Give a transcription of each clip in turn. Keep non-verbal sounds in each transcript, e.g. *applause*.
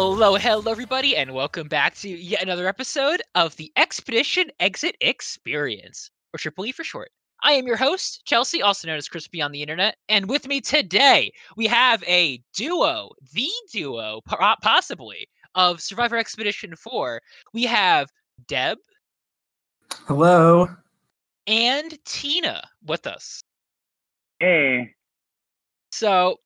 Hello, hello, everybody, and welcome back to yet another episode of the Expedition Exit Experience, or Triple E for short. I am your host, Chelsea, also known as Crispy on the internet, and with me today we have a duo, the duo, possibly, of Survivor Expedition 4. We have Deb Hello. and Tina with us. Hey. So,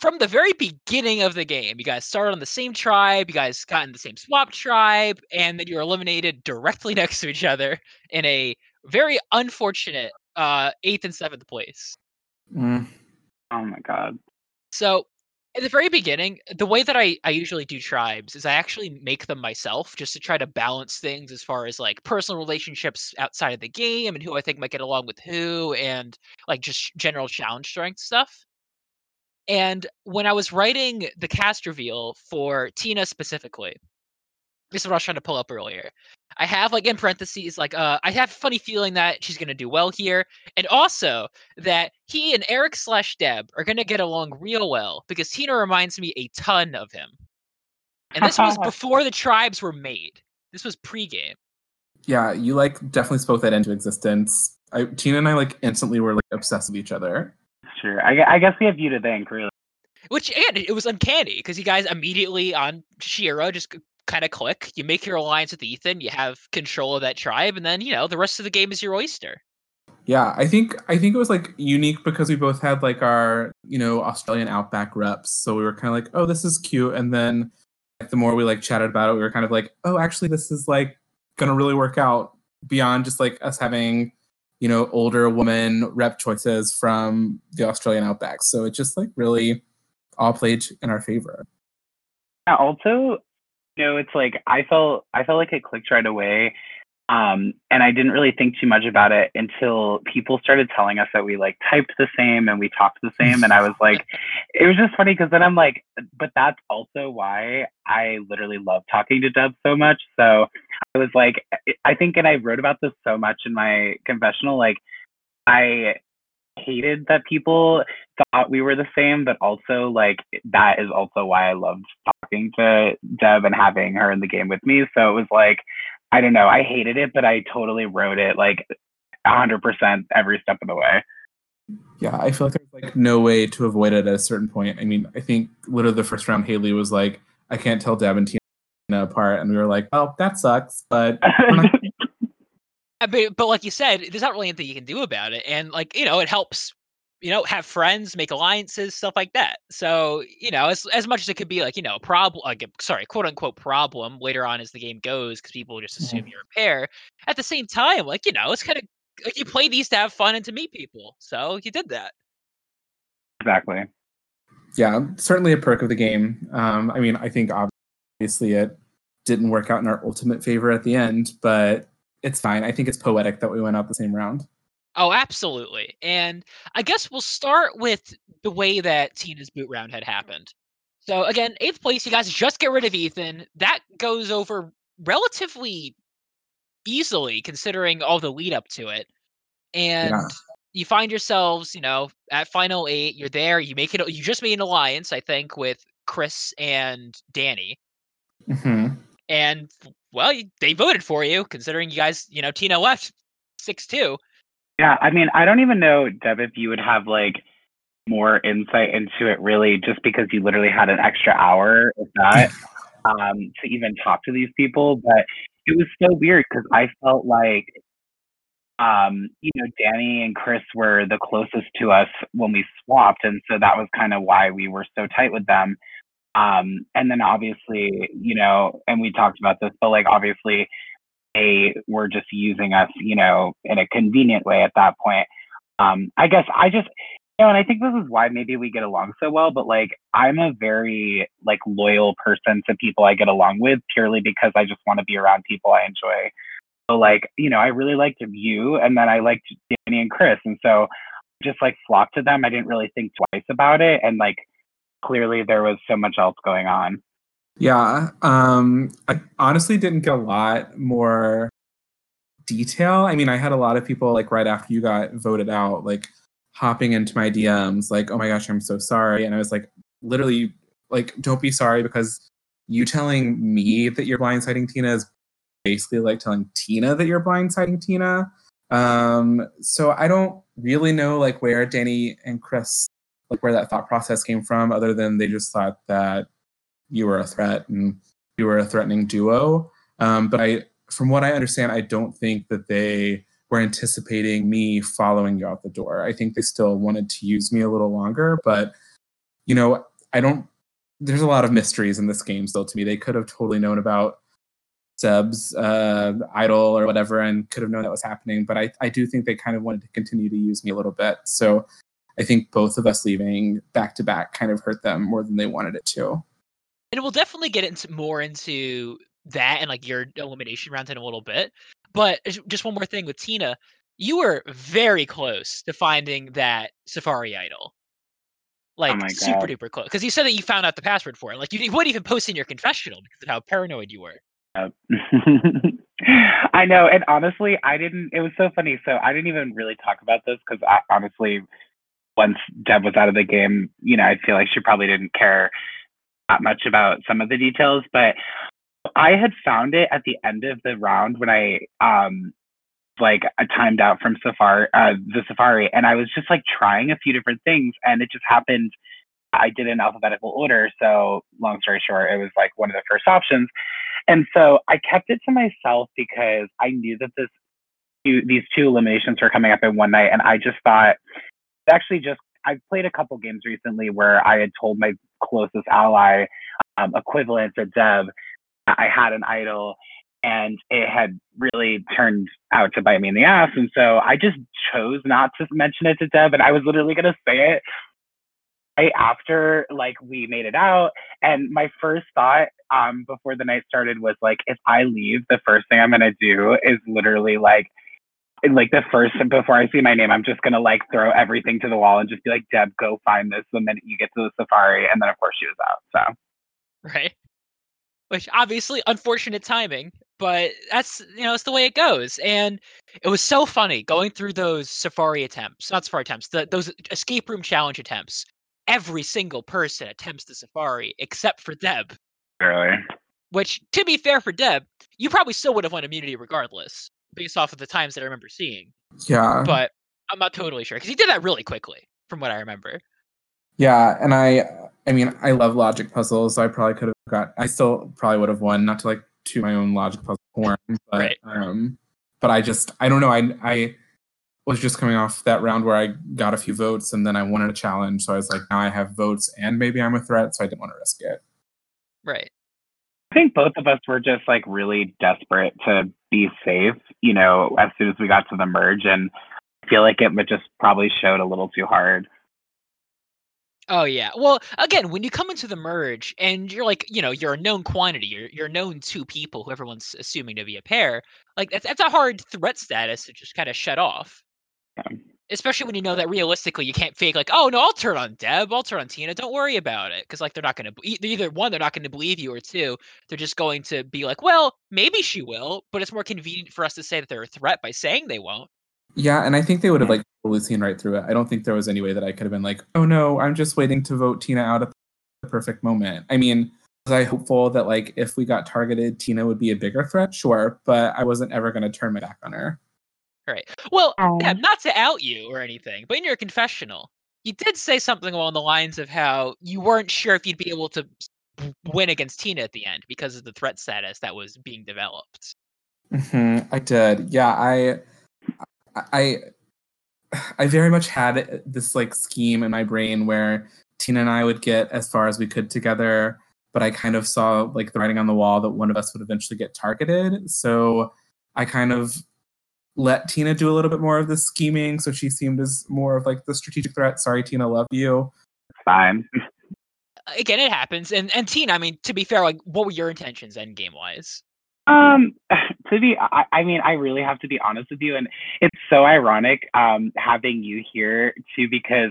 from the very beginning of the game, you guys started on the same tribe, you guys got in the same swap tribe, and then you were eliminated directly *laughs* next to each other in a very unfortunate uh, eighth and seventh place. Mm, Oh my god. So, at the very beginning, the way that I, I usually do tribes is I actually make them myself just to try to balance things as far as like personal relationships outside of the game and who I think might get along with who and like just general challenge strength stuff. And when I was writing the cast reveal for Tina specifically, this is what I was trying to pull up earlier. I have like in parentheses, like uh, I have a funny feeling that she's gonna do well here, and also that he and Eric slash Deb are gonna get along real well because Tina reminds me a ton of him. And this was *laughs* before the tribes were made. This was pregame. yeah, you like definitely spoke that into existence. I, Tina and I like instantly were like obsessed with each other. Sure. I, I guess we have you to thank, really. Which again, it was uncanny because you guys immediately on Shira just kind of click. You make your alliance with Ethan. You have control of that tribe, and then you know the rest of the game is your oyster. Yeah, I think I think it was like unique because we both had like our you know Australian outback reps, so we were kind of like, oh, this is cute, and then like, the more we like chatted about it, we were kind of like, oh, actually, this is like gonna really work out beyond just like us having you know older woman rep choices from the Australian outback. So it just like really all played in our favor. Yeah, also, you know, it's like I felt I felt like it clicked right away. Um, and I didn't really think too much about it until people started telling us that we like typed the same and we talked the same. And I was like, it was just funny because then I'm like, but that's also why I literally love talking to Deb so much. So I was like, I think, and I wrote about this so much in my confessional, like, I hated that people thought we were the same, but also like that is also why I loved talking to Deb and having her in the game with me. So it was like, I don't know, I hated it, but I totally wrote it like hundred percent every step of the way. Yeah, I feel like there's like no way to avoid it at a certain point. I mean, I think literally the first round, Haley was like, I can't tell Deb and Tina apart, and we were like, well, that sucks, but *laughs* not- But, but like you said, there's not really anything you can do about it, and like you know, it helps. You know, have friends, make alliances, stuff like that. So you know, as as much as it could be like you know a problem, like a- sorry, quote unquote problem later on as the game goes, because people just assume Mhm. you're a pair. At the same time, like you know, it's kind of like you play these to have fun and to meet people. So you did that. exactly. yeah, certainly a perk of the game. Um, I mean, I think obviously it didn't work out in our ultimate favor at the end, but it's fine. I think it's poetic that we went out the same round. Oh, absolutely. And I guess we'll start with the way that Tina's boot round had happened. So again, eighth place, you guys just get rid of Ethan. That goes over relatively easily considering all the lead up to it. And Yeah. you find yourselves, you know, at final eight, you're there, you make it you just made an alliance, I think, with Chris and Danny. hmm And well, you, they voted for you, considering you guys, you know, Tina left six two. Yeah, I mean, I don't even know, Deb, if you would have like more insight into it really just because you literally had an extra hour if that *laughs* um to even talk to these people but it was so weird because i felt like um you know danny and chris were the closest to us when we swapped and so that was kind of why we were so tight with them. Um and then obviously you know and we talked about this but like obviously they were just using us you know in a convenient way at that point um i guess i just you know, and I think this is why maybe we get along so well, but like I'm a very like loyal person to people I get along with purely because I just want to be around people I enjoy. So like, you know, I really liked you and then I liked Danny and Chris. And so just like flocked to them. I didn't really think twice about it. And like clearly there was so much else going on. Yeah. Um, I honestly didn't get a lot more detail. I mean, I had a lot of people like right after you got voted out, like hopping into my DMs, like, oh my gosh, I'm so sorry. And I was like, literally, like, don't be sorry because you telling me that you're blindsiding Tina is basically like telling Tina that you're blindsiding Tina. Um, so I don't really know like where Danny and Chris like where that thought process came from, other than they just thought that you were a threat and you were a threatening duo. Um, but I, from what I understand, I don't think that they were anticipating me following you out the door. I think they still wanted to use me a little longer, but you know, I don't. There's a lot of mysteries in this game still to me. They could have totally known about Seb's uh, idol or whatever and could have known that was happening. But I, I do think they kind of wanted to continue to use me a little bit. So I think both of us leaving back to back kind of hurt them more than they wanted it to. And we'll definitely get into more into that and like your elimination rounds in a little bit. But just one more thing with Tina, you were very close to finding that Safari idol. Oh like Oh super duper close. Because you said that you found out the password for it. Like you, you wouldn't even post in your confessional because of how paranoid you were. Yep. *laughs* I know, and honestly, I didn't. It was so funny. So I didn't even really talk about this because honestly, once Deb was out of the game, you know, I feel like she probably didn't care that much about some of the details. But I had found it at the end of the round when I um like I timed out from Safari, uh, the Safari, and I was just like trying a few different things, and it just happened. I did in alphabetical order. So long story short, it was like one of the first options. And so I kept it to myself because I knew that this these two eliminations were coming up in one night, and I just thought actually just I've played a couple games recently where I had told my closest ally um, equivalent to Deb I had an idol and it had really turned out to bite me in the ass. And so I just chose not to mention it to Deb, and I was literally gonna say it right after like we made it out. And my first thought um before the night started was like, if I leave, the first thing I'm gonna do is literally like like the first before I see my name, I'm just gonna like throw everything to the wall and just be like, Deb, go find this the minute you get to the safari. And then of course she was out. So right? Which obviously unfortunate timing, but that's you know it's the way it goes. And it was so funny going through those safari attempts, not safari attempts, the, those escape room challenge attempts. Every single person attempts the safari except for Deb. really. Which, to be fair for Deb, you probably still would have won immunity regardless, based off of the times that I remember seeing. Yeah. But I'm not totally sure because he did that really quickly, from what I remember. Yeah, and I I mean I love logic puzzles, so I probably could have got I still probably would have won, not to like to my own logic puzzle horn, but Right. um but I just I don't know, I I was just coming off that round where I got a few votes and then I wanted a challenge, so I was like now I have votes and maybe I'm a threat, so I didn't want to risk it. Right. I think both of us were just like really desperate to be safe, you know, as soon as we got to the merge. And I feel like it would just probably showed a little too hard. Oh yeah. Well, again, when you come into the merge and you're like, you know, you're a known quantity, you're you're known two people who everyone's assuming to be a pair. Like that's that's a hard threat status to just kind of shut off. Yeah. Especially when you know that realistically you can't fake like, oh no, I'll turn on Deb, I'll turn on Tina, don't worry about it, because like they're not going to either one, they're not going to believe you, or two, they're just going to be like, well, maybe she will, but it's more convenient for us to say that they're a threat by saying they won't. Yeah, and I think they would have like totally seen right through it. I don't think there was any way that I could have been like, oh no, I'm just waiting to vote Tina out at the perfect moment. I mean, was I hopeful that like if we got targeted, Tina would be a bigger threat? Sure, but I wasn't ever gonna turn my back on her. Right. Well, yeah, Oh. not to out you or anything, but in your confessional, you did say something along the lines of how you weren't sure if you'd be able to win against Tina at the end because of the threat status that was being developed. hmm I did. Yeah, I, I, I *sighs* very much had this like scheme in my brain where Tina and I would get as far as we could together, but I kind of saw like the writing on the wall that one of us would eventually get targeted. So I kind of let Tina do a little bit more of the scheming, so she seemed as more of like the strategic threat. Sorry, Tina, love you. It's fine. *laughs* Again, it happens. And and Tina, I mean, to be fair, like what were your intentions end game wise? Um, *sighs* to be, I, I mean, I really have to be honest with you, and it's so ironic um, having you here too because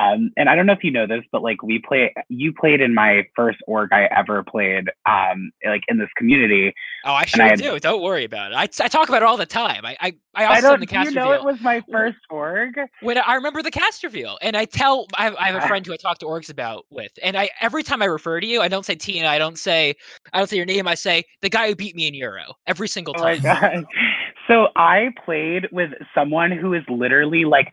Um, and I don't know if you know this, but like we play, you played in my first org I ever played, um, like in this community. Oh, I sure I do. Don't worry about it. I, I talk about it all the time. I I, I also I in don't. the Do you cast know reveal. it was my first org? when I remember the cast reveal, and I tell I have, I have a Ah. friend who I talk to orgs about with, and I every time I refer to you, I don't say Tina, I don't say I don't say your name, I say the guy who beat me in Euro every single time. Oh my god. So I played with someone who is literally like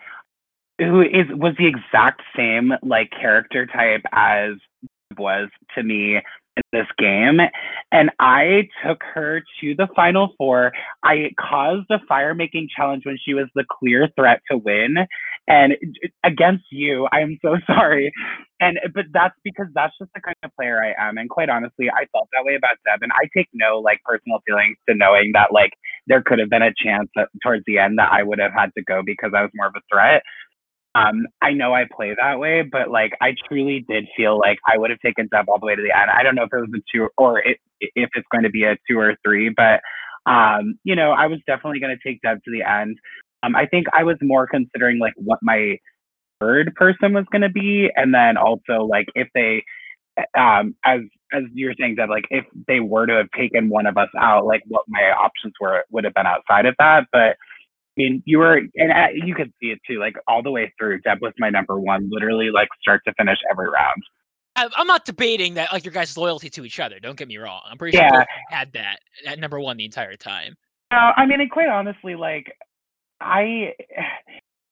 who is was the exact same like character type as was to me in this game and I took her to the final four. I caused a fire making challenge when she was the clear threat to win and against you. I'm so *laughs* sorry. And but that's because that's just the kind of player I am. And quite honestly, I felt that way about Deb and I take no like personal feelings to knowing that like there could have been a chance that towards the end that I would have had to go because I was more of a threat. Um, I know I play that way, but like I truly did feel like I would have taken Deb all the way to the end. I don't know if it was a two or it, if it's going to be a two or three, but um, you know, I was definitely going to take Deb to the end. Um, I think I was more considering like what my third person was going to be, and then also like if they, um, as as you were saying, Deb, like if they were to have taken one of us out, like what my options were would have been outside of that. But mean, you were, and uh, you could see it too, like all the way through. Deb was my number one, literally like start to finish every round. I'm not debating that like your guys' loyalty to each other. Don't get me wrong. I'm pretty Yeah. sure had that at number one the entire time. No, I mean, and quite honestly, like I,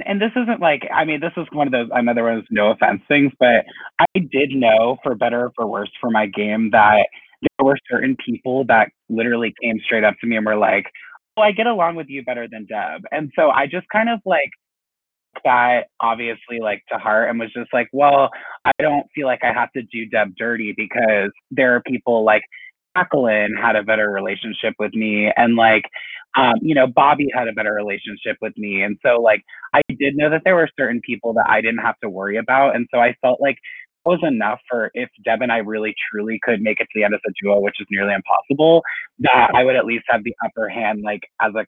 and this isn't like, I mean, this is one of those another one of those no offense things, but I did know, for better or for worse, for my game that there were certain people that literally came straight up to me and were like, "Oh, I get along with you better than Deb," and so I just kind of like that obviously like to heart and was just like, well, I don't feel like I have to do Deb dirty because there are people like Jacqueline had a better relationship with me and like um, you know, Bobby had a better relationship with me. And so like I did know that there were certain people that I didn't have to worry about. And so I felt like was enough for if Deb and I really truly could make it to the end as a duo, which is nearly impossible, that I would at least have the upper hand like as a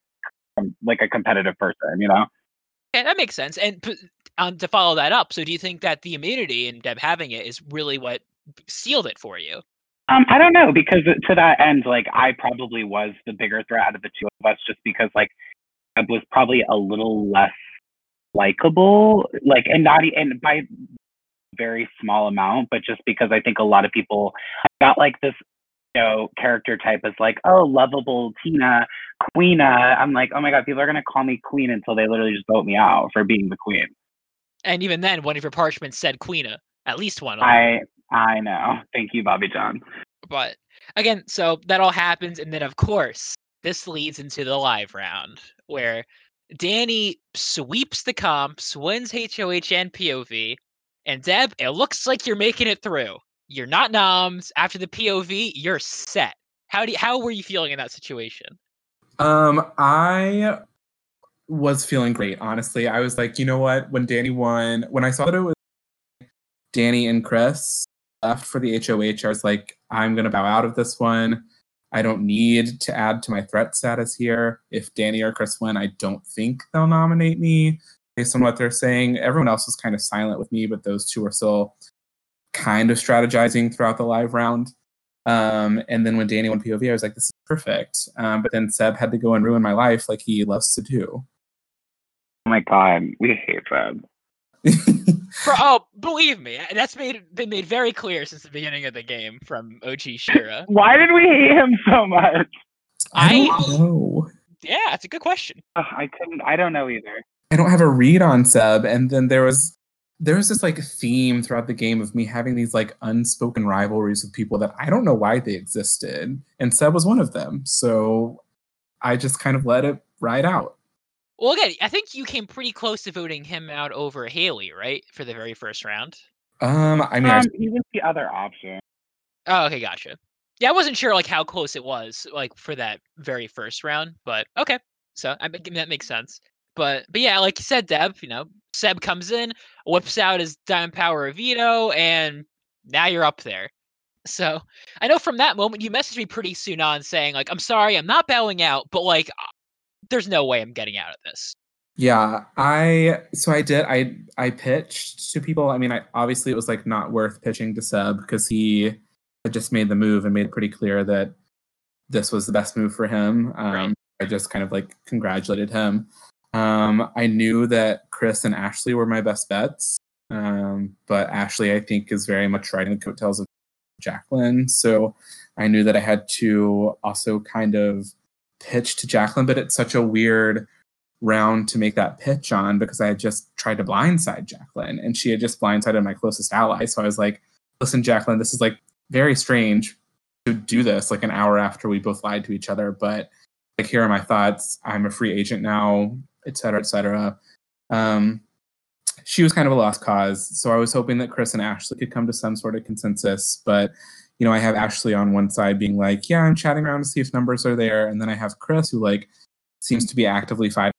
like a competitive person, you know? Yeah, that makes sense. And um, to follow that up, so do you think that the immunity and Deb having it is really what sealed it for you? Um, I don't know because to that end, like I probably was the bigger threat out of the two of us, just because like Deb was probably a little less likable, like and not and by very small amount, but just because I think a lot of people I got like this, you know, character type is like, oh, lovable Tina, Queena. I'm like, oh my god, people are gonna call me Queen until they literally just vote me out for being the Queen. And even then, one of your parchments said Queena, at least one. I I know. Thank you, Bobby John. But again, so that all happens, and then of course, this leads into the live round where Danny sweeps the comps, wins HOH and POV, and Deb, it looks like you're making it through. You're not noms. After the POV, you're set. How do you, how were you feeling in that situation? Um, I was feeling great, honestly. I was like, you know what? When Danny won, when I saw that it was Danny and Chris left for the HOH, I was like, I'm gonna bow out of this one. I don't need to add to my threat status here. If Danny or Chris win, I don't think they'll nominate me based on what they're saying. Everyone else was kind of silent with me, but those two are still kind of strategizing throughout the live round. Um, and then when Danny won POV, I was like, this is perfect. Um, but then Seb had to go and ruin my life like he loves to do. Oh my god, we hate Seb. *laughs* For, oh, believe me, that's made been made very clear since the beginning of the game from OG Shira. *laughs* Why did we hate him so much? I I- don't know. Yeah, that's a good question. Ugh, I couldn't. I don't know either. I don't have a read on Seb. And then there was there was this like theme throughout the game of me having these like unspoken rivalries with people that I don't know why they existed. And Seb was one of them. So I just kind of let it ride out. Well, again, I think you came pretty close to voting him out over Haley, right, for the very first round. Um, I mean, I Um, he was the other option. Oh, okay, gotcha. Yeah, I wasn't sure like how close it was, like for that very first round, but okay. So I mean, that makes sense. But but yeah, like you said, Deb, you know, Seb comes in, whips out his Diamond Power of Veto, and now you're up there. So I know from that moment you messaged me pretty soon on saying like, I'm sorry, I'm not bowing out, but like, uh, there's no way I'm getting out of this. Yeah, I so I did I I pitched to people. I mean, I obviously it was like not worth pitching to Seb because he had just made the move and made it pretty clear that this was the best move for him. Um, Right. I just kind of like congratulated him. Um, I knew that Chris and Ashley were my best bets, um, but Ashley I think is very much riding the coattails of Jacqueline. So I knew that I had to also kind of pitch to Jacqueline, but it's such a weird round to make that pitch on because I had just tried to blindside Jacqueline and she had just blindsided my closest ally. So I was like, listen, Jacqueline, this is like very strange to do this like an hour after we both lied to each other. But like, here are my thoughts. I'm a free agent now, et cetera, et cetera. Um, she was kind of a lost cause. So I was hoping that Chris and Ashley could come to some sort of consensus. But, you know, I have Ashley on one side being like, yeah, I'm chatting around to see if numbers are there. And then I have Chris who like seems to be actively fighting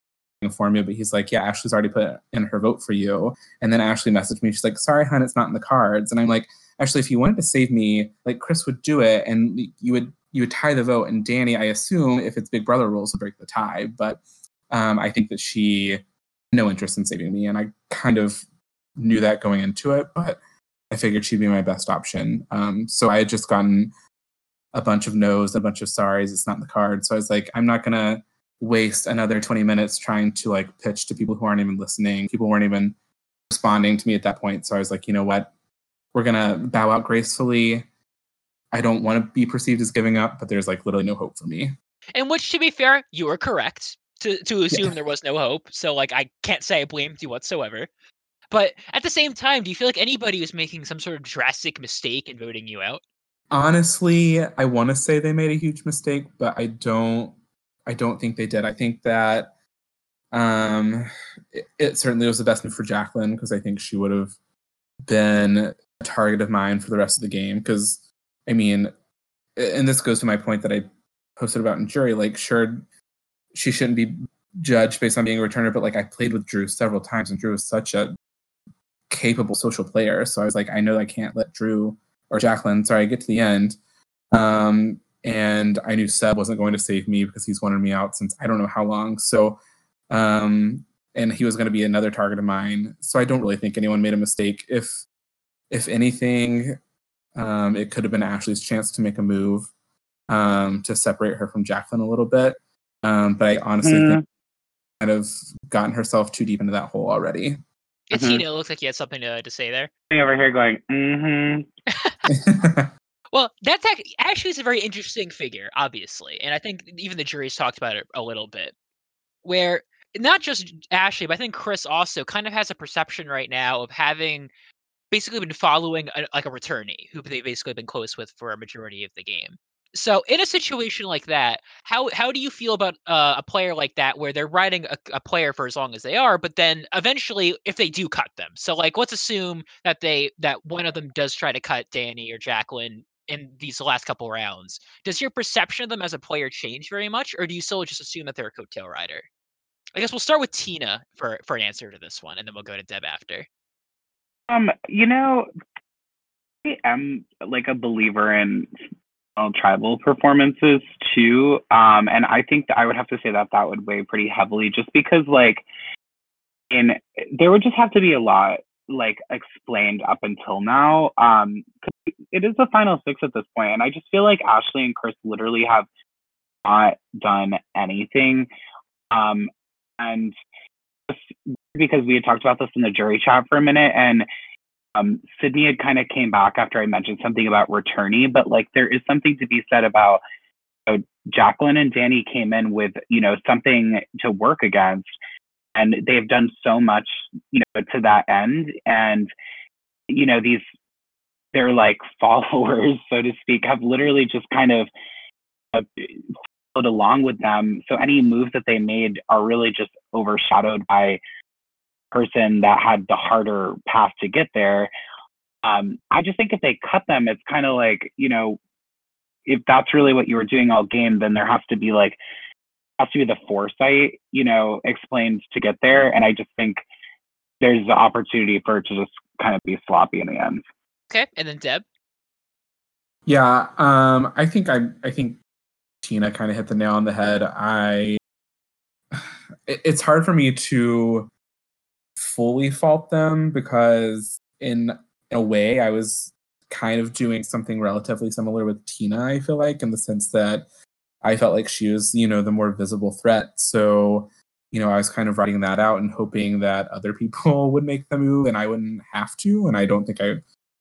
for me, but he's like, yeah, Ashley's already put in her vote for you. And then Ashley messaged me. She's like, sorry, hun, it's not in the cards. And I'm like, Ashley, if you wanted to save me, like Chris would do it and you would you would tie the vote. And Danny, I assume if it's Big Brother rules, would break the tie. But um, I think that she no interest in saving me. And I kind of knew that going into it, but I figured she'd be my best option. Um, so I had just gotten a bunch of no's, a bunch of sorries. It's not in the card. So I was like, I'm not gonna waste another 20 minutes trying to like pitch to people who aren't even listening. People weren't even responding to me at that point. So I was like, you know what? We're gonna bow out gracefully. I don't want to be perceived as giving up, but there's like literally no hope for me. In which, to be fair, you were correct to to assume there was no hope. So like, I can't say I blamed you whatsoever. But at the same time, do you feel like anybody was making some sort of drastic mistake in voting you out? Honestly, I want to say they made a huge mistake, but I don't. I don't think they did. I think that um, it, it certainly was the best move for Jacqueline because I think she would have been a target of mine for the rest of the game. Because I mean, and this goes to my point that I posted about in jury. Like, sure, she shouldn't be judged based on being a returner, but like I played with Drew several times, and Drew is such a capable social player. So I was like, I know I can't let Drew or Jacqueline, sorry, get to the end. Um, and I knew Seb wasn't going to save me because he's wanted me out since I don't know how long. So, um, and he was going to be another target of mine. So I don't really think anyone made a mistake. If, if anything, um, it could have been Ashley's chance to make a move um, to separate her from Jacqueline a little bit. Um, but I honestly Mm. think kind of gotten herself too deep into that hole already. And Mhm. Tina, it looks like you had something to, to say there. Sitting over here going, mm-hmm. *laughs* *laughs* Well, that's ac- actually is a very interesting figure, obviously, and I think even the jury's talked about it a little bit, where not just Ashley, but I think Chris also kind of has a perception right now of having basically been following a, like a returnee who they've basically been close with for a majority of the game. So in a situation like that, how how do you feel about uh, a player like that where they're riding a, a player for as long as they are, but then eventually if they do cut them, so like let's assume that they that one of them does try to cut Danny or Jacqueline in these last couple rounds, does your perception of them as a player change very much, or do you still just assume that they're a coattail rider? I guess we'll start with Tina for for an answer to this one, and then we'll go to Deb after. Um, you know, I am like a believer in tribal performances too. Um, and I think I would have to say that that would weigh pretty heavily, just because like, in there would just have to be a lot like explained up until now. Um, it is the final six at this point, and I just feel like Ashley and Chris literally have not done anything. Um, and just because we had talked about this in the jury chat for a minute, and um, Sydney had kind of came back after I mentioned something about returnee, but like there is something to be said about you know, Jacqueline and Danny came in with you know something to work against, and they've done so much you know to that end, and you know these they're like *laughs* followers so to speak have literally just kind of uh, followed along with them. So any moves that they made are really just overshadowed by person that had the harder path to get there. Um, I just think if they cut them, it's kind of like, you know, if that's really what you were doing all game, then there has to be like, has to be the foresight, you know, explained to get there. And I just think there's the opportunity for it to just kind of be sloppy in the end. Okay, and then Deb. Yeah, um, I think I I think Tina kind of hit the nail on the head. I *sighs* it, it's hard for me to fully fault them because in, a way I was kind of doing something relatively similar with Tina, I feel like, in the sense that I felt like she was, you know, the more visible threat. So, you know, I was kind of writing that out and hoping that other people *laughs* would make the move and I wouldn't have to. And I don't think I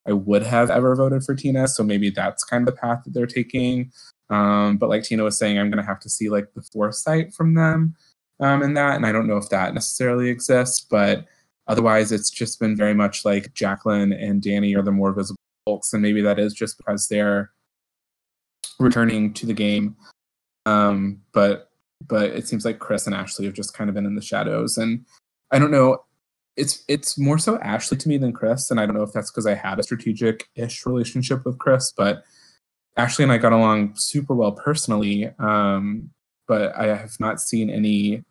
I would have ever voted for Tina. So maybe that's kind of the path that they're taking. Um, but like Tina was saying, I'm gonna have to see like the foresight from them um, in that. And I don't know if that necessarily exists, but otherwise it's just been very much like Jacqueline and Danny are the more visible folks, and maybe that is just because they're returning to the game. Um, but but it seems like Chris and Ashley have just kind of been in the shadows, and I don't know. It's it's more so Ashley to me than Chris, and I don't know if that's because I had a strategic-ish relationship with Chris, but Ashley and I got along super well personally. Um, but I have not seen any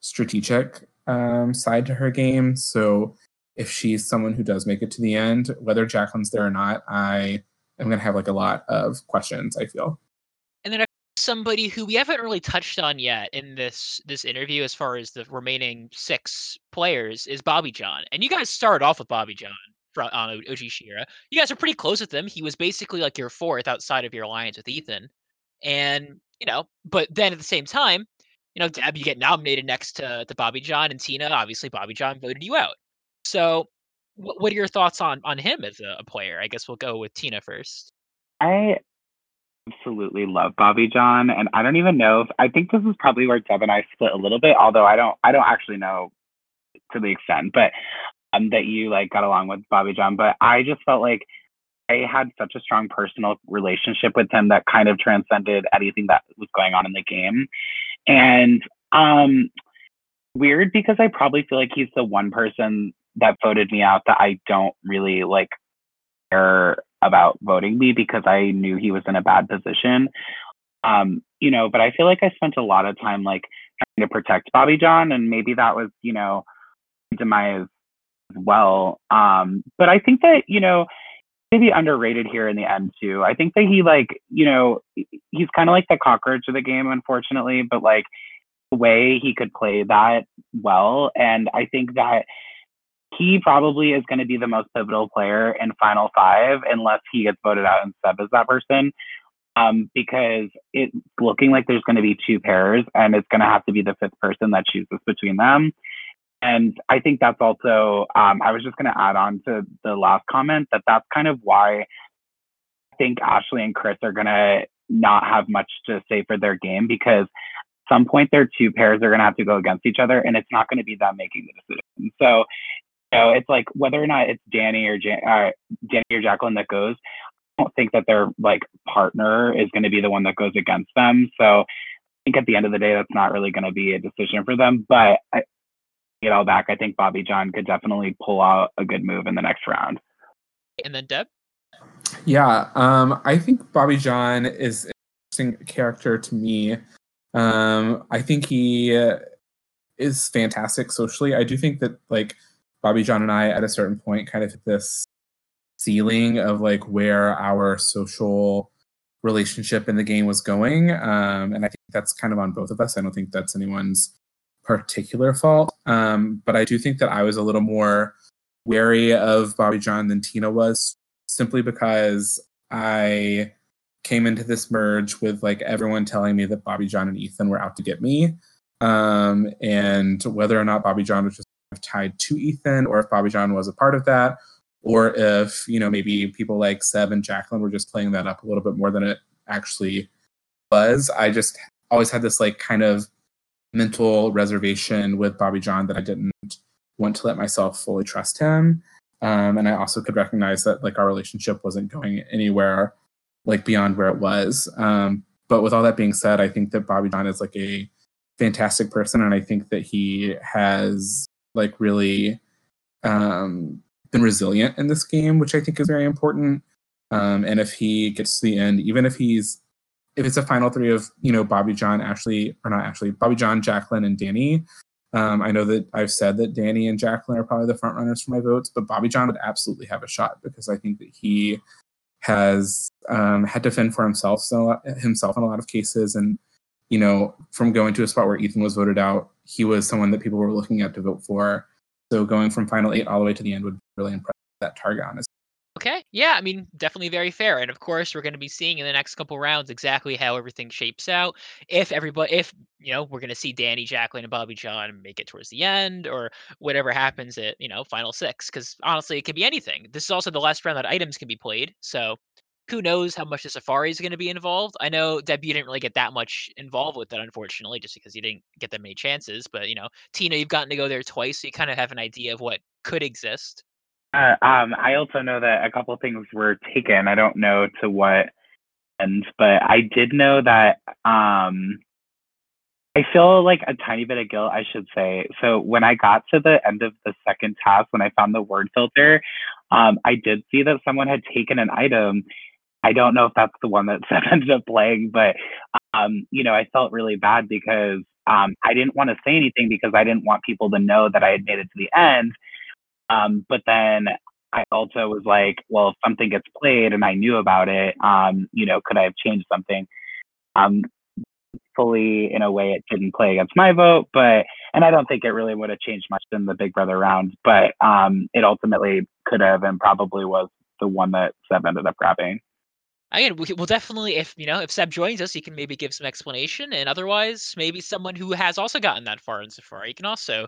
strategic um, side to her game. So if she's someone who does make it to the end, whether Jacqueline's there or not, I am going to have like a lot of questions. I feel. And then somebody who we haven't really touched on yet in this this interview, as far as the remaining six players, is Bobby John. And you guys started off with Bobby John from on OG Shira. You guys are pretty close with him. He was basically like your fourth outside of your alliance with Ethan. And you know, but then at the same time, you know, Deb, you get nominated next to, to Bobby John and Tina. Obviously, Bobby John voted you out. So, what, what are your thoughts on on him as a, a player? I guess we'll go with Tina first. I absolutely love Bobby John, and I don't even know if I think this is probably where Deb and I split a little bit. Although I don't, I don't actually know to the extent, but um, that you like got along with Bobby John. But I just felt like I had such a strong personal relationship with him that kind of transcended anything that was going on in the game. And um, weird because I probably feel like he's the one person that voted me out that I don't really like care about voting me because I knew he was in a bad position. Um, you know, but I feel like I spent a lot of time like trying to protect Bobby John, and maybe that was, you know, demise as well. Um, but I think that, you know, maybe underrated here in the end too. I think that he like, you know, he's kind of like the cockroach of the game, unfortunately, but like the way he could play that well. And I think that he probably is going to be the most pivotal player in Final Five unless he gets voted out and Seb is that person. Um, because it's looking like there's going to be two pairs and it's going to have to be the fifth person that chooses between them. And I think that's also, um, I was just going to add on to the last comment that that's kind of why I think Ashley and Chris are going to not have much to say for their game because at some point their two pairs are going to have to go against each other and it's not going to be them making the decision. So, you know, it's like whether or not it's Danny or Jan- uh, Danny or Jacqueline that goes, I don't think that their like partner is going to be the one that goes against them. So I think at the end of the day, that's not really going to be a decision for them. But I, it all back, I think Bobby John could definitely pull out a good move in the next round. And then Deb? Yeah, um, I think Bobby John is an interesting character to me. Um, I think he is fantastic socially. I do think that like Bobby John and I at a certain point kind of hit this ceiling of like where our social relationship in the game was going. Um, and I think that's kind of on both of us. I don't think that's anyone's particular fault. Um, but I do think that I was a little more wary of Bobby John than Tina was, simply because I came into this merge with like everyone telling me that Bobby John and Ethan were out to get me. Um, and whether or not Bobby John was just tied to Ethan, or if Bobby John was a part of that, or if you know maybe people like Seb and Jacqueline were just playing that up a little bit more than it actually was. I just always had this like kind of mental reservation with Bobby John that I didn't want to let myself fully trust him. Um, and I also could recognize that like our relationship wasn't going anywhere like beyond where it was. Um, but with all that being said, I think that Bobby John is like a fantastic person, and I think that he has like really um, been resilient in this game, which I think is very important. Um, and if he gets to the end, even if he's if it's a final three of you know Bobby John, Ashley, or not Ashley, Bobby John, Jacqueline, and Danny. Um, I know that I've said that Danny and Jacqueline are probably the front runners for my votes, but Bobby John would absolutely have a shot because I think that he has um, had to fend for himself so himself in a lot of cases, and you know from going to a spot where Ethan was voted out he was someone that people were looking at to vote for. So going from final eight all the way to the end would really impressive. That Targon is Okay. Yeah, I mean, definitely very fair. And of course, we're going to be seeing in the next couple rounds exactly how everything shapes out. If everybody, if, you know, we're going to see Danny, Jacqueline, and Bobby John make it towards the end or whatever happens at, you know, final six. Because honestly, it could be anything. This is also the last round that items can be played. So who knows how much the Safari is going to be involved. I know, Deb, you didn't really get that much involved with that, unfortunately, just because you didn't get that many chances. But, you know, Tina, you've gotten to go there twice. So you kind of have an idea of what could exist. Uh, um, I also know that a couple things were taken. I don't know to what end, but I did know that um, I feel like a tiny bit of guilt, I should say. So when I got to the end of the second task, when I found the word filter, um, I did see that someone had taken an item. I don't know if that's the one that *laughs* Seth ended up playing, but um, you know, I felt really bad because um, I didn't want to say anything because I didn't want people to know that I had made it to the end. Um, but then I also was like, well, if something gets played and I knew about it, um, you know, could I have changed something? Um, fully in a way it didn't play against my vote, but and I don't think it really would have changed much in the Big Brother round, but um, it ultimately could have and probably was the one that Seb ended up grabbing. Again, we will definitely, if you know, if Seb joins us, he can maybe give some explanation, and otherwise, maybe someone who has also gotten that far in Safari can also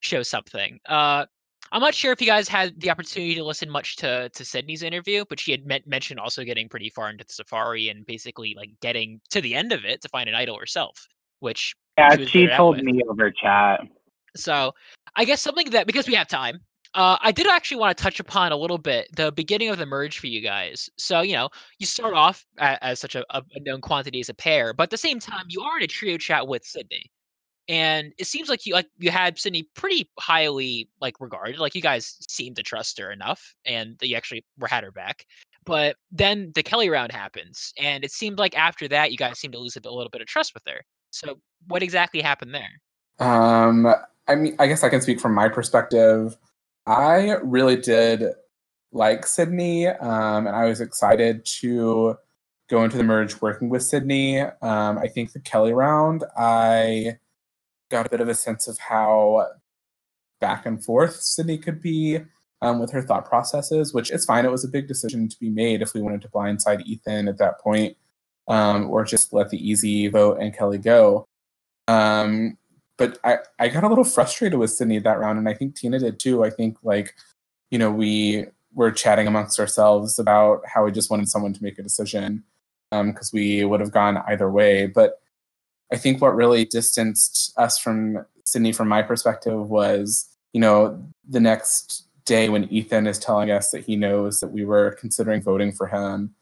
show something. Uh, I'm not sure if you guys had the opportunity to listen much to to Sydney's interview, but she had met, mentioned also getting pretty far into the safari and basically like getting to the end of it to find an idol herself, which yeah, she, she told me over chat. So I guess something that because we have time, uh, I did actually want to touch upon a little bit the beginning of the merge for you guys. So you know, you start off as, as such a, a known quantity as a pair, but at the same time, you are in a trio chat with Sydney and it seems like you like you had Sydney pretty highly like regarded. Like you guys seemed to trust her enough, and you actually were had her back. But then the Kelly round happens, and it seemed like after that you guys seemed to lose a, little bit of trust with her. So what exactly happened there? Um, I mean, I guess I can speak from my perspective. I really did like Sydney, um, and I was excited to go into the merge working with Sydney. Um, I think the Kelly round, I got a bit of a sense of how back and forth Sydney could be um, with her thought processes, which is fine. It was a big decision to be made if we wanted to blindside Ethan at that point, um, or just let the easy vote and Kelly go. Um, but I, I got a little frustrated with Sydney that round, and I think Tina did too. I think like, you know, we were chatting amongst ourselves about how we just wanted someone to make a decision because um, we would have gone either way. But I think what really distanced us from Sydney, from my perspective, was you know the next day when Ethan is telling us that he knows that we were considering voting for him.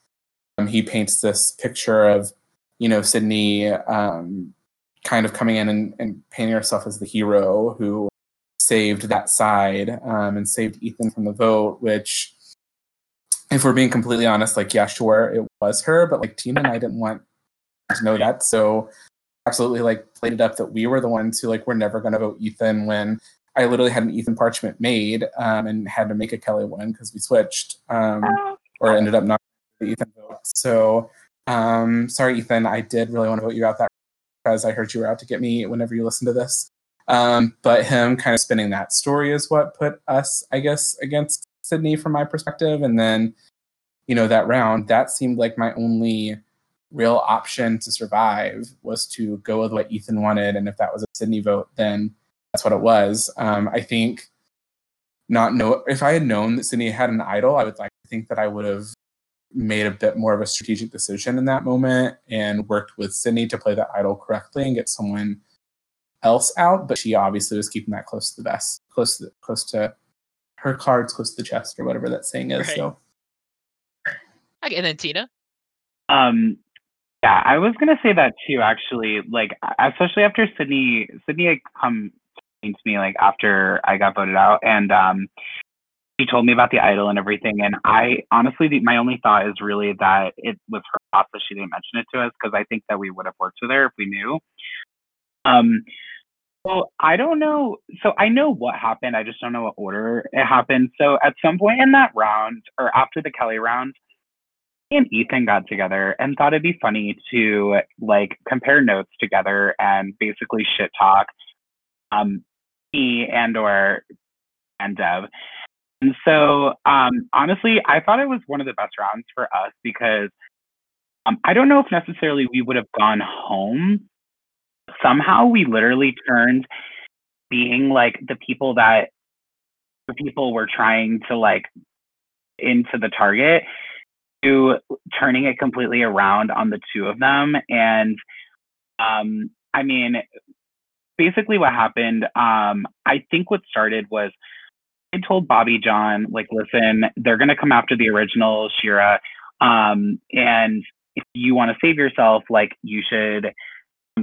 Um, he paints this picture of you know Sydney um, kind of coming in and, and, painting herself as the hero who saved that side um, and saved Ethan from the vote, which if we're being completely honest, like, yeah, sure, it was her, but like Tina and I didn't want to know that. So absolutely like played it up that we were the ones who like were never going to vote Ethan when I literally had an Ethan parchment made um, and had to make a Kelly one because we switched um, or ended up not the Ethan vote. So um, sorry, Ethan, I did really want to vote you out that because I heard you were out to get me whenever you listen to this. Um, but him kind of spinning that story is what put us, I guess, against Sydney from my perspective. And then, you know, that round, that seemed like my only real option to survive was to go with what Ethan wanted. And if that was a Sydney vote, then that's what it was. Um, I think not know if I had known that Sydney had an idol, I would like to think that I would have made a bit more of a strategic decision in that moment and worked with Sydney to play that idol correctly and get someone else out. But she obviously was keeping that close to the best, close to the, close to her cards, close to the chest, or whatever that saying is. Right. So. Okay, and then Tina. Um, yeah, I was gonna say that too. Actually, like especially after Sydney, Sydney had come to me like after I got voted out, and um, she told me about the idol and everything. And I honestly, the, my only thought is really that it was her fault that she didn't mention it to us because I think that we would have worked with her if we knew. Um, well, I don't know. So I know what happened. I just don't know what order it happened. So at some point in that round, or after the Kelly round, and Ethan got together and thought it'd be funny to like compare notes together and basically shit talk um, me and or and Deb. And so um, honestly, I thought it was one of the best rounds for us because um, I don't know if necessarily we would have gone home. Somehow we literally turned being like the people that the people were trying to like into the target to turning it completely around on the two of them. And um, I mean, basically what happened, um, I think what started was I told Bobby John, like, listen, they're gonna come after the original Shira. Um, and if you want to save yourself, like you should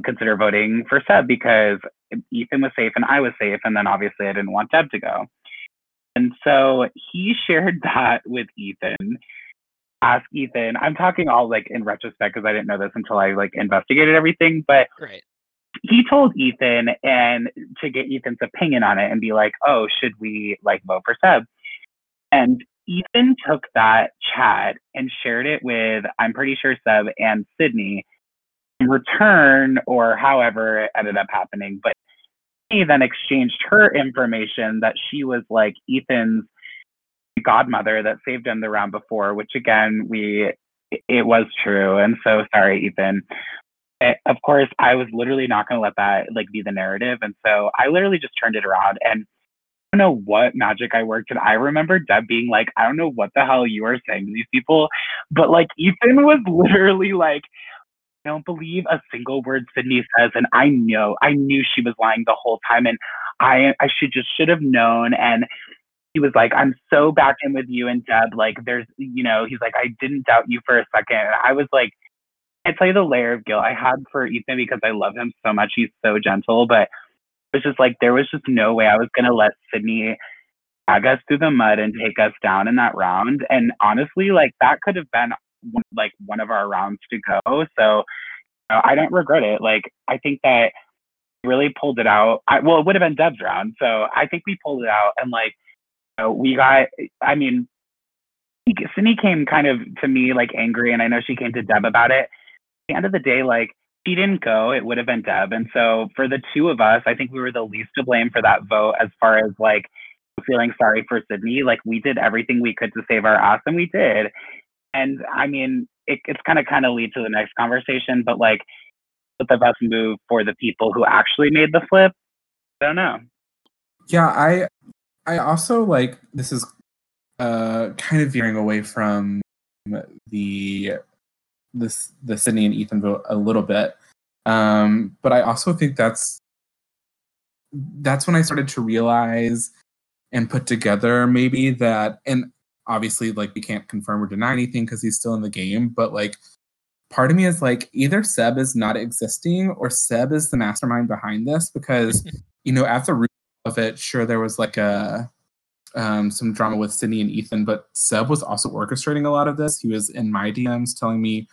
consider voting for Seb because Ethan was safe and I was safe, and then obviously I didn't want Deb to go. And so he *laughs* shared that with Ethan. Ask Ethan. I'm talking all like in retrospect because I didn't know this until I like investigated everything. But Great. he told Ethan and to get Ethan's opinion on it and be like, oh, should we like vote for Seb? And Ethan took that chat and shared it with, I'm pretty sure Seb and Sydney in return, or however it ended up happening. But he then exchanged her information that she was like Ethan's godmother that saved him the round before, which again, we, it was true. And so sorry, Ethan. It, of course, I was literally not going to let that like be the narrative. And so I literally just turned it around and I don't know what magic I worked. And I remember Deb being like, I don't know what the hell you are saying to these people. But like Ethan was *laughs* literally like, I don't believe a single word Sydney says. And I know, I knew she was lying the whole time. And I, I should just should have known. And he was like, I'm so back in with you and Deb. Like, there's, you know, he's like, I didn't doubt you for a second. And I was like, I tell you the layer of guilt I had for Ethan because I love him so much. He's so gentle, but it was just like there was just no way I was gonna let Sydney drag us through the mud and take us down in that round. And honestly, like that could have been one, like one of our rounds to go. So you know, I don't regret it. Like I think that really pulled it out. I, well, it would have been Deb's round, so I think we pulled it out. And like we got. I mean, Sydney came kind of to me like angry, and I know she came to Deb about it. At the end of the day, like she didn't go, it would have been Deb. And so for the two of us, I think we were the least to blame for that vote as far as like feeling sorry for Sydney. Like we did everything we could to save our ass and we did. And I mean, it, it's kind of kind of lead to the next conversation, but like what the best move for the people who actually made the flip? I don't know. Yeah, I I also like this is uh kind of veering away from the this the Sydney and Ethan vote a little bit. Um, but I also think that's that's when I started to realize and put together maybe that and obviously like we can't confirm or deny anything because he's still in the game, but like part of me is like either Seb is not existing or Seb is the mastermind behind this because *laughs* you know at the root of it, sure there was like a um, some drama with Sydney and Ethan, but Seb was also orchestrating a lot of this. He was in my DMs telling me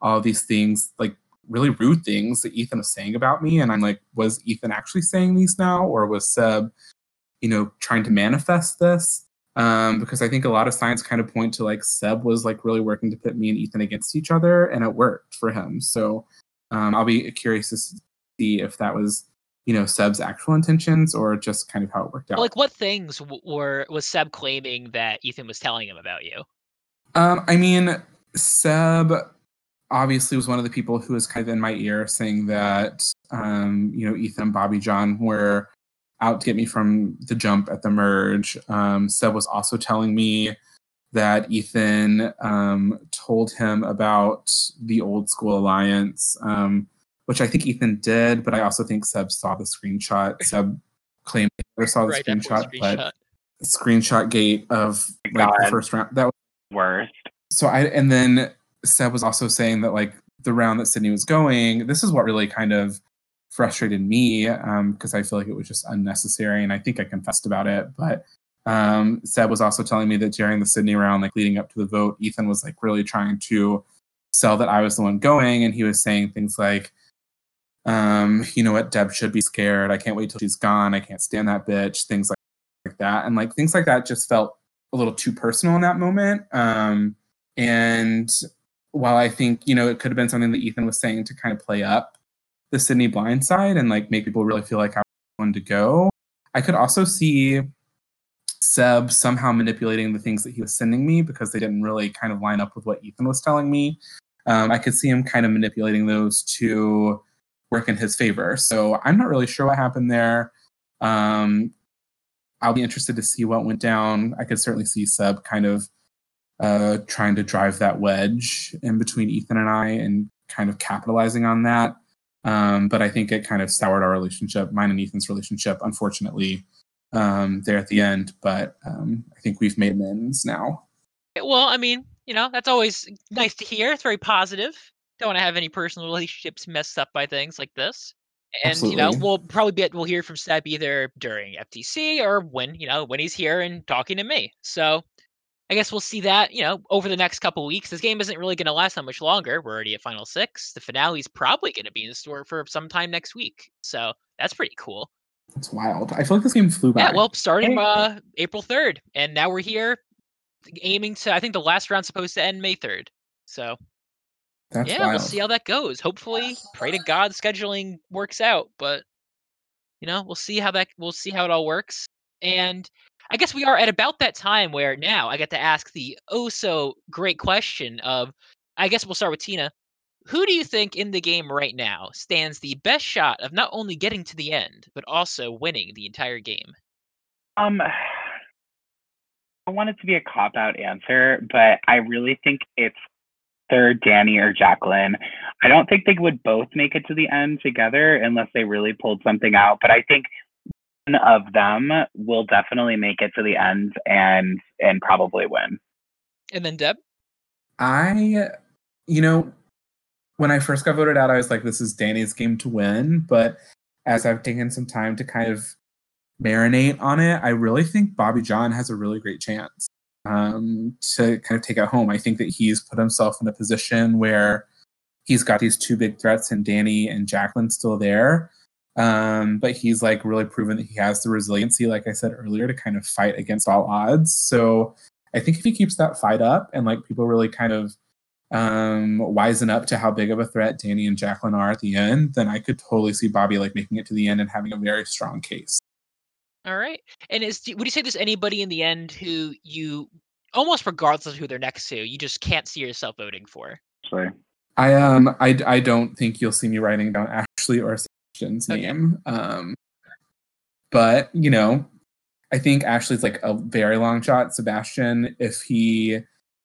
all these things, like really rude things that Ethan was saying about me. And I'm like, was Ethan actually saying these now? Or was Seb, you know, trying to manifest this? Um, because I think a lot of signs kind of point to like Seb was like really working to pit me and Ethan against each other, and it worked for him. So um, I'll be curious to see if that was you know Seb's actual intentions or just kind of how it worked out. Like, what things w- were was Seb claiming that Ethan was telling him about you? Um, I mean, Seb obviously was one of the people who was kind of in my ear saying that um, you know Ethan and Bobby John were out to get me from the jump at the merge. Um, Seb was also telling me that Ethan um, told him about the old school alliance, um, which I think Ethan did, but I also think Seb saw the screenshot. *laughs* Seb claimed he never saw the Right, screenshot, definitely but screenshot gate of like the first round that was Worst. so I and then Seb was also saying that like the round that Sydney was going, this is what really kind of frustrated me because I feel like it was just unnecessary, and I think I confessed about it. But um, Seb was also telling me that during the Sydney round, like leading up to the vote, Ethan was like really trying to sell that I was the one going, and he was saying things like, um, "You know what, Deb should be scared. I can't wait till she's gone. I can't stand that bitch." Things like, like that, and like things like that just felt a little too personal in that moment. Um, and while I think, you know, it could have been something that Ethan was saying to kind of play up the Sydney blind side and like make people really feel like I one to go. I could also see Seb somehow manipulating the things that he was sending me because they didn't really kind of line up with what Ethan was telling me. Um, I could see him kind of manipulating those to work in his favor. So I'm not really sure what happened there. Um, I'll be interested to see what went down. I could certainly see Seb kind of uh, trying to drive that wedge in between Ethan and I and kind of capitalizing on that. Um, but I think it kind of soured our relationship, mine and Ethan's relationship, unfortunately, um, there at the end. But um, I think we've made amends now. Well, I mean, you know, that's always nice to hear. It's very positive. Don't want to have any personal relationships messed up by things like this. And you know, we'll probably be we'll hear from Seb either during FTC or when you know when he's here and talking to me. So I guess we'll see that you know over the next couple weeks. This game isn't really going to last that much longer. We're already at Final Six. The finale's probably going to be in store for sometime next week. So that's pretty cool. It's wild. I feel like this game flew by. Yeah, well, starting uh, April third, and now we're here, aiming to. I think the last round's supposed to end May third. So That's yeah, wild. we'll see how that goes. Hopefully, pray to God scheduling works out, but you know, we'll see how that we'll see how it all works. And I guess we are at about that time where now I get to ask the oh so great question of I guess we'll start with Tina. Who do you think in the game right now stands the best shot of not only getting to the end, but also winning the entire game? Um, I want it to be a cop out answer, but I really think it's either Danny or Jacqueline. I don't think they would both make it to the end together unless they really pulled something out. But I think one of them will definitely make it to the end and and probably win. And then Deb? I, you know, when I first got voted out, I was like, this is Danny's game to win. But as I've taken some time to kind of marinate on it, I really think Bobby John has a really great chance um, to kind of take it home. I think that he's put himself in a position where he's got these two big threats and Danny and Jacqueline still there. Um, but he's like really proven that he has the resiliency, like I said earlier, to kind of fight against all odds. So I think if he keeps that fight up and like people really kind of um wisen up to how big of a threat Danny and Jacqueline are at the end, then I could totally see Bobby like making it to the end and having a very strong case. All right. And is would you say there's anybody in the end who you almost regardless of who they're next to, you just can't see yourself voting for? Sorry. I um I, I don't think you'll see me writing down Ashley or Sebastian's Okay. name. Um but you know, I think Ashley's like a very long shot. Sebastian, if he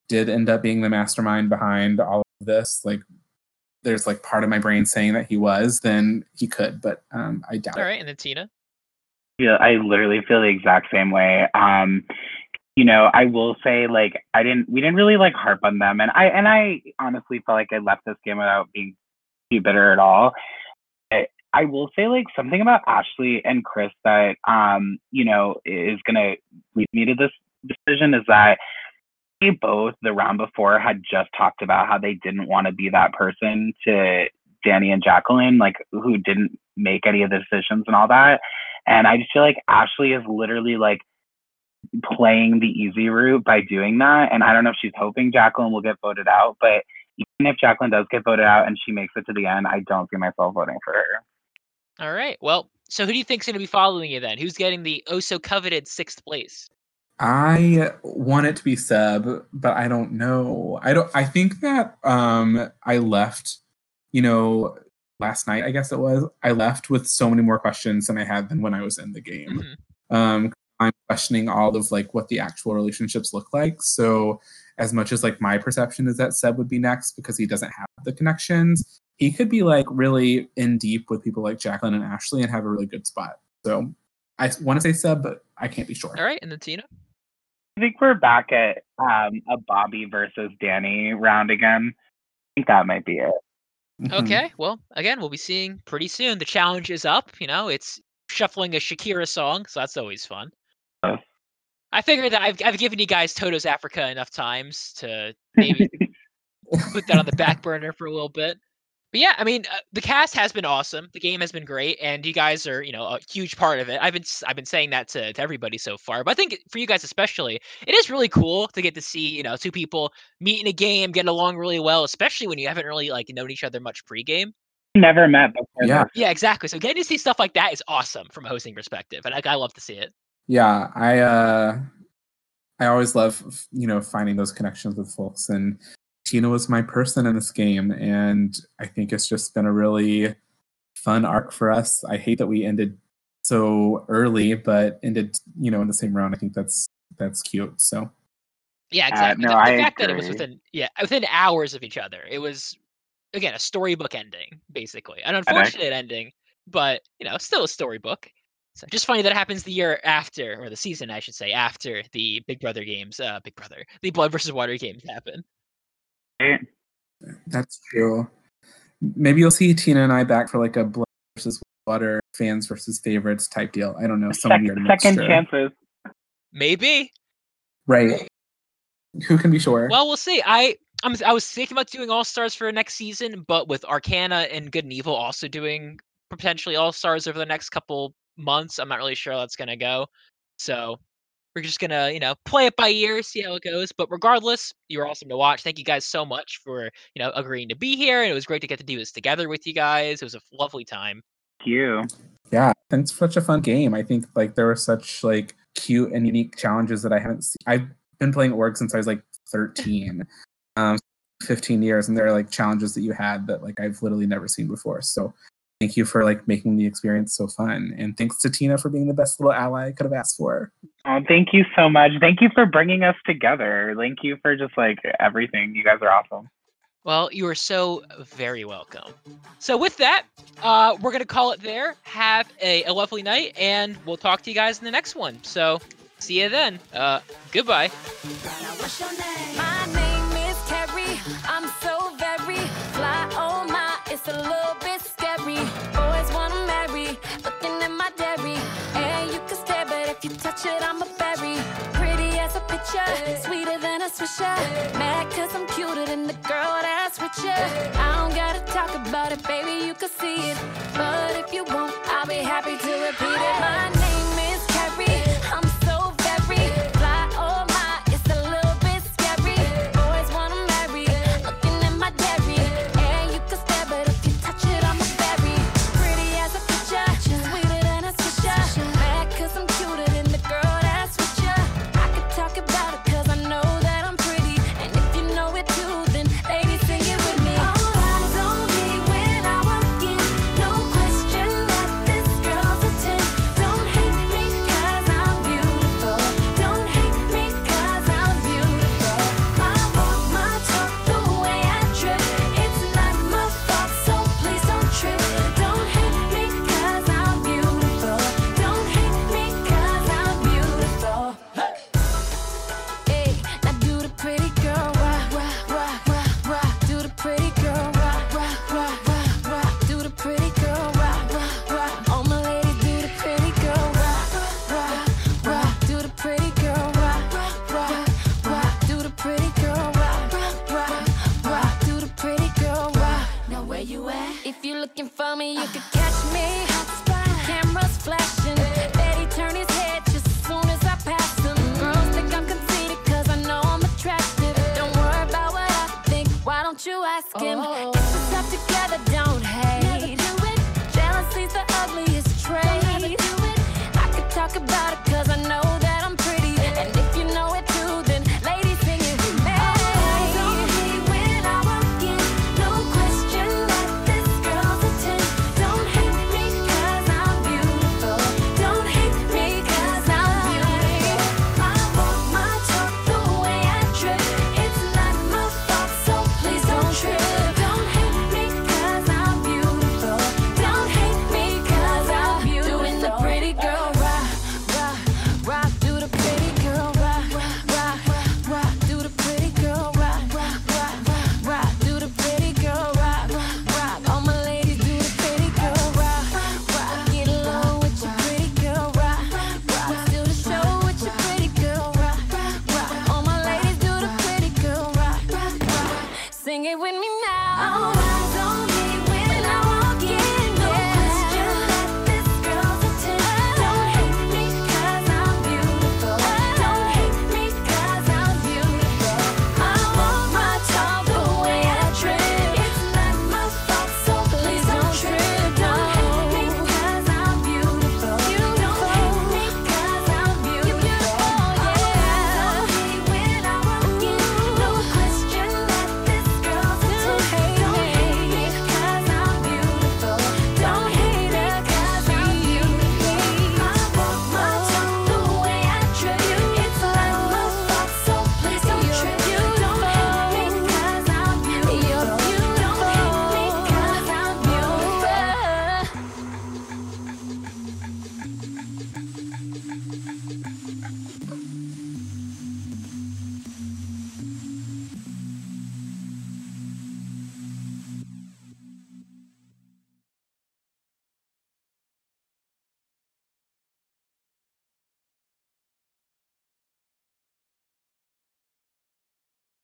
did end up being the mastermind behind all of this, like there's like part of my brain saying that he was, then he could, but um I doubt All it. right, and then Tina. Yeah, I literally feel the exact same way. Um, you know, I will say like I didn't we didn't really like harp on them and I and I honestly felt like I left this game without being too bitter at all. I, I will say like something about Ashley and Chris that um, you know, is gonna lead me to this decision is that they both the round before had just talked about how they didn't want to be that person to Danny and Jacqueline, like who didn't make any of the decisions and all that. And I just feel like Ashley is literally like playing the easy route by doing that. And I don't know if she's hoping Jacqueline will get voted out, but even if Jacqueline does get voted out and she makes it to the end, I don't see myself voting for her. All right. Well, so who do you think's going to be following you then? Who's getting the oh so coveted sixth place? I want it to be Seb, but I don't know. I don't I think that um I left, you know, last night, I guess it was, I left with so many more questions than I had than when I was in the game. Mhm. Um I'm questioning all of like what the actual relationships look like. So as much as like my perception is that Seb would be next because he doesn't have the connections, he could be like really in deep with people like Jacqueline and Ashley and have a really good spot. So I want to say Seb, but I can't be sure. All right, and then Tina. I think we're back at um, a Bobby versus Danny round again. I think that might be it. Mhm. Okay. Well, again, we'll be seeing pretty soon. The challenge is up. You know, it's shuffling a Shakira song, so that's always fun. I figured that I've I've given you guys Toto's Africa enough times to maybe *laughs* put that on the back burner for a little bit. But yeah, I mean, uh, the cast has been awesome. The game has been great, and you guys are, you know, a huge part of it. I've been s- I've been saying that to, to everybody so far, but I think for you guys especially, it is really cool to get to see, you know, two people meet in a game, get along really well, especially when you haven't really like known each other much pregame. never met before. Yeah. Yeah, exactly. So getting to see stuff like that is awesome from a hosting perspective, and like, I love to see it. Yeah, I uh I always love you know finding those connections with folks and Tina was my person in this game and I think it's just been a really fun arc for us. I hate that we ended so early but ended you know in the same round. I think that's that's cute. So Yeah, Uh, exactly. no, the, the I fact that it was within yeah within hours of each other, it was again a storybook ending, basically an unfortunate ending, but you know still a storybook. So just funny that it happens the year after, or the season, I should say, after the Big Brother games, uh, Big Brother, the Blood versus Water games happen. Right? that's true. Maybe you'll see Tina and I back for like a blood versus water fans versus favorites type deal. I don't know. Some Sec- weird second mixture. chances. Maybe. Right. Who can be sure? Well, we'll see. I I'm I was thinking about doing All Stars for next season, but with Arcana and Good and Evil also doing potentially All Stars over the next couple months, I'm not really sure how that's gonna go. So we're just gonna, you know, play it by ear, see how it goes. But regardless, you were awesome to watch. Thank you guys so much for, you know, agreeing to be here. And it was great to get to do this together with you guys. It was a lovely time. Thank you. Yeah, and it's such a fun game. I think like there were such like cute and unique challenges that I haven't seen. I've been playing Org since I was like 13, um, 15 years, and there are like challenges that you had that like I've literally never seen before. So thank you for like making the experience so fun, and thanks to Tina for being the best little ally I could have asked for. Oh, thank you so much. Thank you for bringing us together. Thank you for just like everything. You guys are awesome. Well, you are so very welcome. So with that, uh, we're gonna call it there. Have a, a lovely night, and we'll talk to you guys in the next one. So see you then. Uh, goodbye. My it, I'm a berry. Pretty as a picture, sweeter than a swisher. Mad cause I'm cuter than the girl that's richer. I don't gotta talk about it, baby, you can see it. But if you want, I'll be happy to repeat it. My